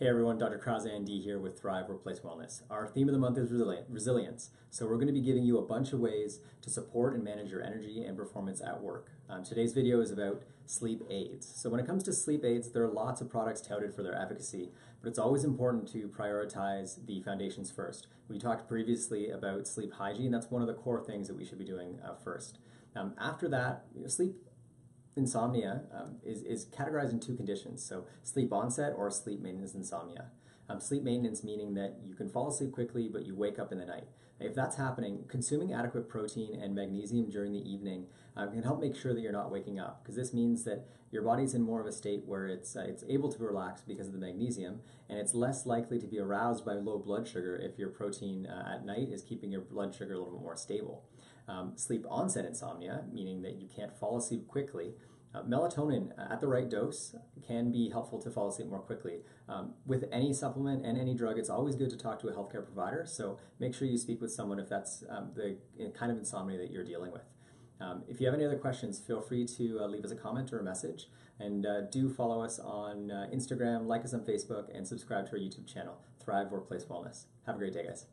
Hey everyone, Dr. Krause ND here with Thrive Workplace Wellness. Our theme of the month is resilience. So we're going to be giving you a bunch of ways to support and manage your energy and performance at work. Um, today's video is about sleep aids. So when it comes to sleep aids, there are lots of products touted for their efficacy, but it's always important to prioritize the foundations first. We talked previously about sleep hygiene. That's one of the core things that we should be doing uh, first. Um, after that, sleep insomnia um, is, is categorized in two conditions so sleep onset or sleep maintenance insomnia. Um, sleep maintenance meaning that you can fall asleep quickly but you wake up in the night. If that's happening, consuming adequate protein and magnesium during the evening um, can help make sure that you're not waking up because this means that your body's in more of a state where it's, uh, it's able to relax because of the magnesium and it's less likely to be aroused by low blood sugar if your protein uh, at night is keeping your blood sugar a little bit more stable. Um, sleep onset insomnia, meaning that you can't fall asleep quickly, uh, melatonin uh, at the right dose can be helpful to fall asleep more quickly. Um, with any supplement and any drug, it's always good to talk to a healthcare provider. So make sure you speak with someone if that's um, the kind of insomnia that you're dealing with. Um, if you have any other questions, feel free to uh, leave us a comment or a message. And uh, do follow us on uh, Instagram, like us on Facebook, and subscribe to our YouTube channel, Thrive Workplace Wellness. Have a great day, guys.